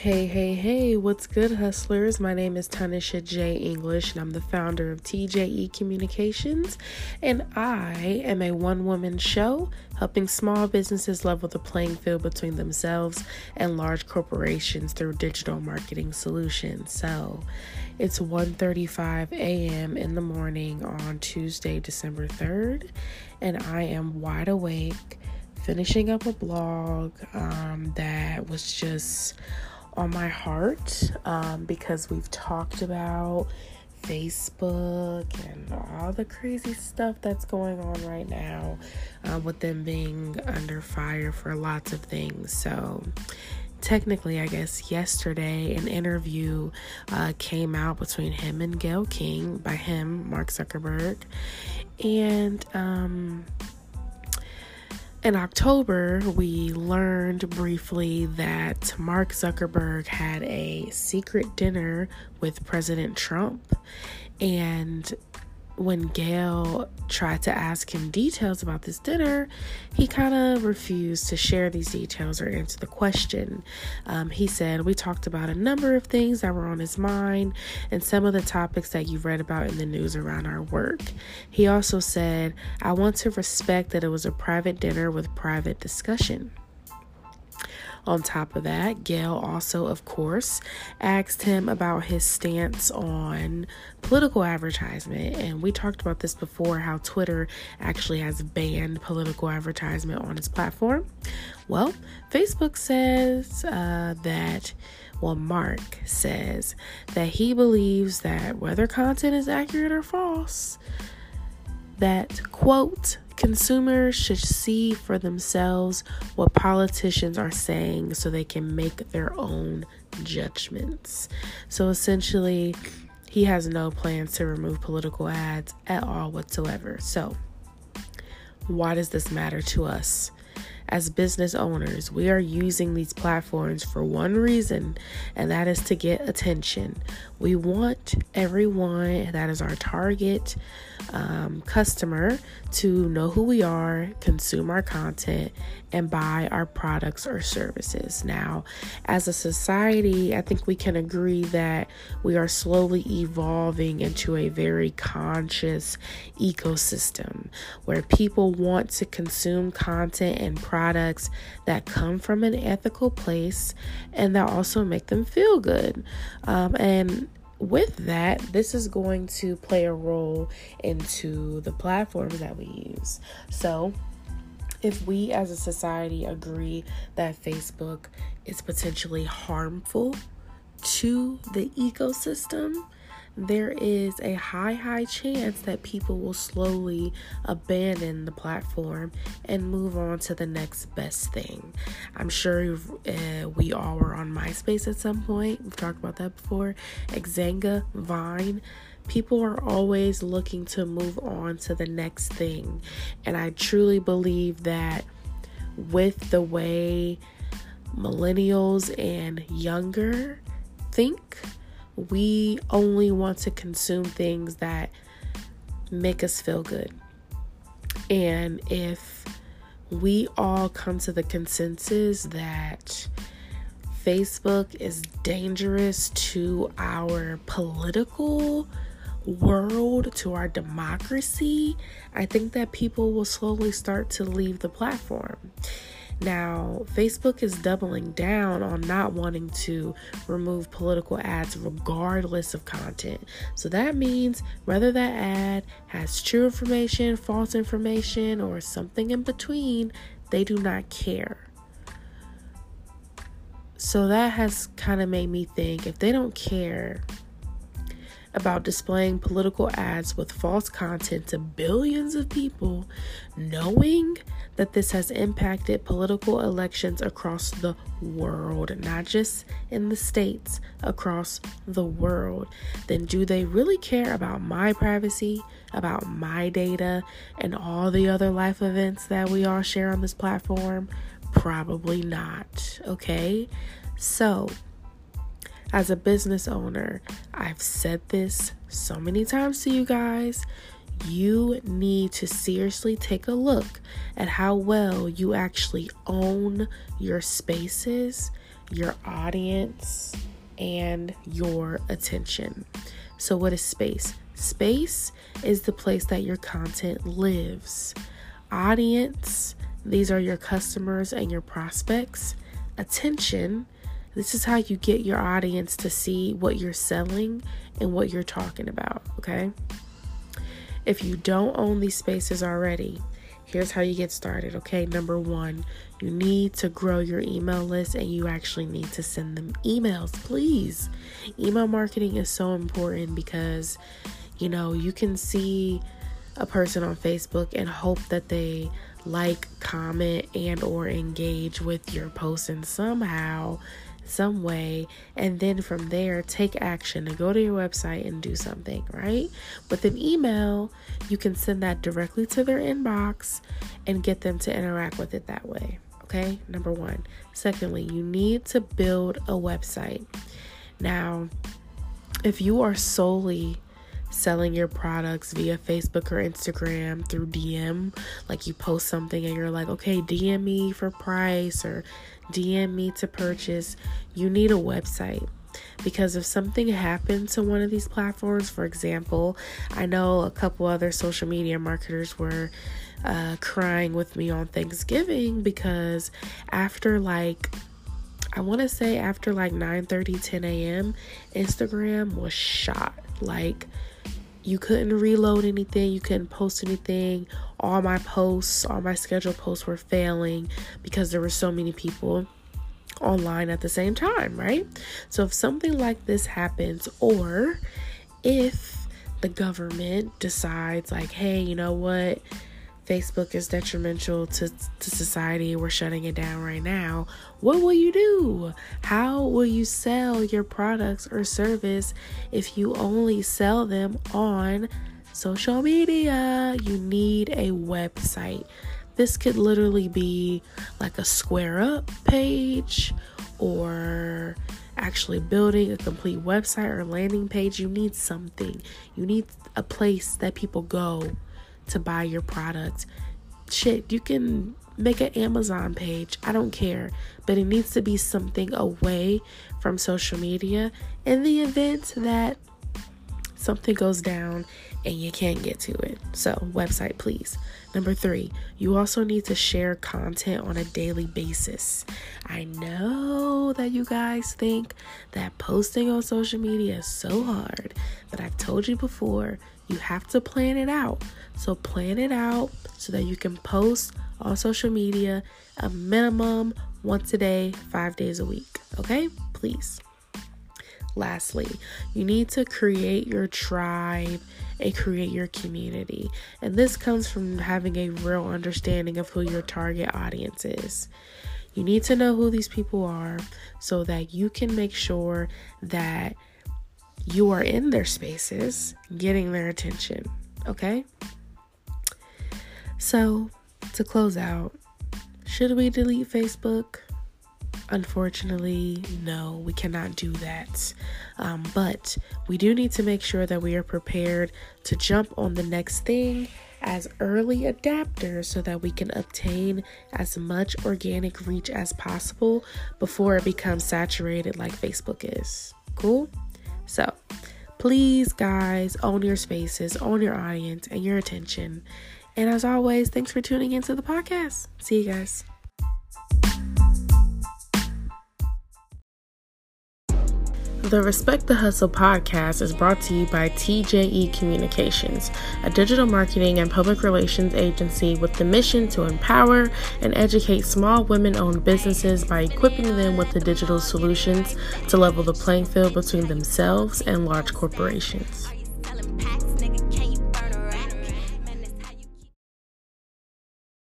Hey, hey, hey, what's good, hustlers? My name is Tanisha J. English, and I'm the founder of TJE Communications. And I am a one woman show helping small businesses level the playing field between themselves and large corporations through digital marketing solutions. So it's 1:35 a.m. in the morning on Tuesday, December 3rd, and I am wide awake finishing up a blog um, that was just on my heart um, because we've talked about Facebook and all the crazy stuff that's going on right now uh, with them being under fire for lots of things. So, technically, I guess yesterday an interview uh, came out between him and Gayle King by him, Mark Zuckerberg, and um, in October, we learned briefly that Mark Zuckerberg had a secret dinner with President Trump. And when Gayle tried to ask him details about this dinner, he kind of refused to share these details or answer the question. Um, he said, We talked about a number of things that were on his mind and some of the topics that you've read about in the news around our work. He also said, I want to respect that it was a private dinner with private discussion. On top of that, Gayle also, of course, asked him about his stance on political advertisement. And we talked about this before how Twitter actually has banned political advertisement on its platform. Well, Facebook says uh, that well, Mark says that he believes that whether content is accurate or false, that quote consumers should see for themselves what politicians are saying so they can make their own judgments. So essentially, he has no plans to remove political ads at all whatsoever. So, why does this matter to us? As business owners, we are using these platforms for one reason, and that is to get attention. We want everyone that is our target um, customer to know who we are, consume our content, and buy our products or services. Now, as a society, I think we can agree that we are slowly evolving into a very conscious ecosystem where people want to consume content and products that come from an ethical place and that also make them feel good. Um, and with that, this is going to play a role into the platforms that we use. So, if we as a society agree that Facebook is potentially harmful to the ecosystem, there is a high, high chance that people will slowly abandon the platform and move on to the next best thing. I'm sure uh, we all were on MySpace at some point. We've talked about that before. Xanga, Vine. People are always looking to move on to the next thing. And I truly believe that with the way millennials and younger think, we only want to consume things that make us feel good. And if we all come to the consensus that Facebook is dangerous to our political world, to our democracy, I think that people will slowly start to leave the platform. Now, Facebook is doubling down on not wanting to remove political ads regardless of content. So that means whether that ad has true information, false information, or something in between, they do not care. So that has kind of made me think if they don't care, about displaying political ads with false content to billions of people, knowing that this has impacted political elections across the world, not just in the states, across the world, then do they really care about my privacy, about my data, and all the other life events that we all share on this platform? Probably not, okay? So, as a business owner, I've said this so many times to you guys. You need to seriously take a look at how well you actually own your spaces, your audience, and your attention. So, what is space? Space is the place that your content lives. Audience, these are your customers and your prospects. Attention, this is how you get your audience to see what you're selling and what you're talking about, okay? If you don't own these spaces already, here's how you get started, okay? Number one, you need to grow your email list and you actually need to send them emails, please. Email marketing is so important because, you know, you can see a person on Facebook and hope that they like, comment, and or engage with your post and somehow some way and then from there take action and go to your website and do something right? With an email you can send that directly to their inbox and get them to interact with it that way okay? Number one. Secondly you need to build a website. Now if you are solely selling your products via Facebook or Instagram through DM. Like you post something and you're like, okay, DM me for price or DM me to purchase. You need a website. Because if something happened to one of these platforms, for example, I know a couple other social media marketers were uh, crying with me on Thanksgiving because after like I want to say after like 9 30, 10 a.m., Instagram was shot. Like, you couldn't reload anything, you couldn't post anything. All my posts, all my scheduled posts were failing because there were so many people online at the same time, right? So if something like this happens, or if the government decides, like, hey, you know what? Facebook is detrimental to, to society, we're shutting it down right now, what will you do? How will you sell your products or service if you only sell them on social media? You need a website. This could literally be like a square up page or actually building a complete website or landing page. You need something, you need a place that people go to buy your product. Shit, you can make an Amazon page. I don't care. But it needs to be something away from social media in the event that something goes down and you can't get to it. So, website, please. Number three, you also need to share content on a daily basis. I know that you guys think that posting on social media is so hard, but I've told you before, you have to plan it out. So, plan it out so that you can post on social media a minimum once a day, five days a week. Okay? Please. Lastly, you need to create your tribe and create your community. And this comes from having a real understanding of who your target audience is. You need to know who these people are so that you can make sure that you are in their spaces, getting their attention. Okay? So, to close out, should we delete Facebook? Unfortunately, no, we cannot do that. Um, but we do need to make sure that we are prepared to jump on the next thing as early adapters so that we can obtain as much organic reach as possible before it becomes saturated like Facebook is. Cool? So, please, guys, own your spaces, own your audience, and your attention. And as always, thanks for tuning into the podcast. See you guys. The Respect the Hustle podcast is brought to you by TJE Communications, a digital marketing and public relations agency with the mission to empower and educate small women owned businesses by equipping them with the digital solutions to level the playing field between themselves and large corporations.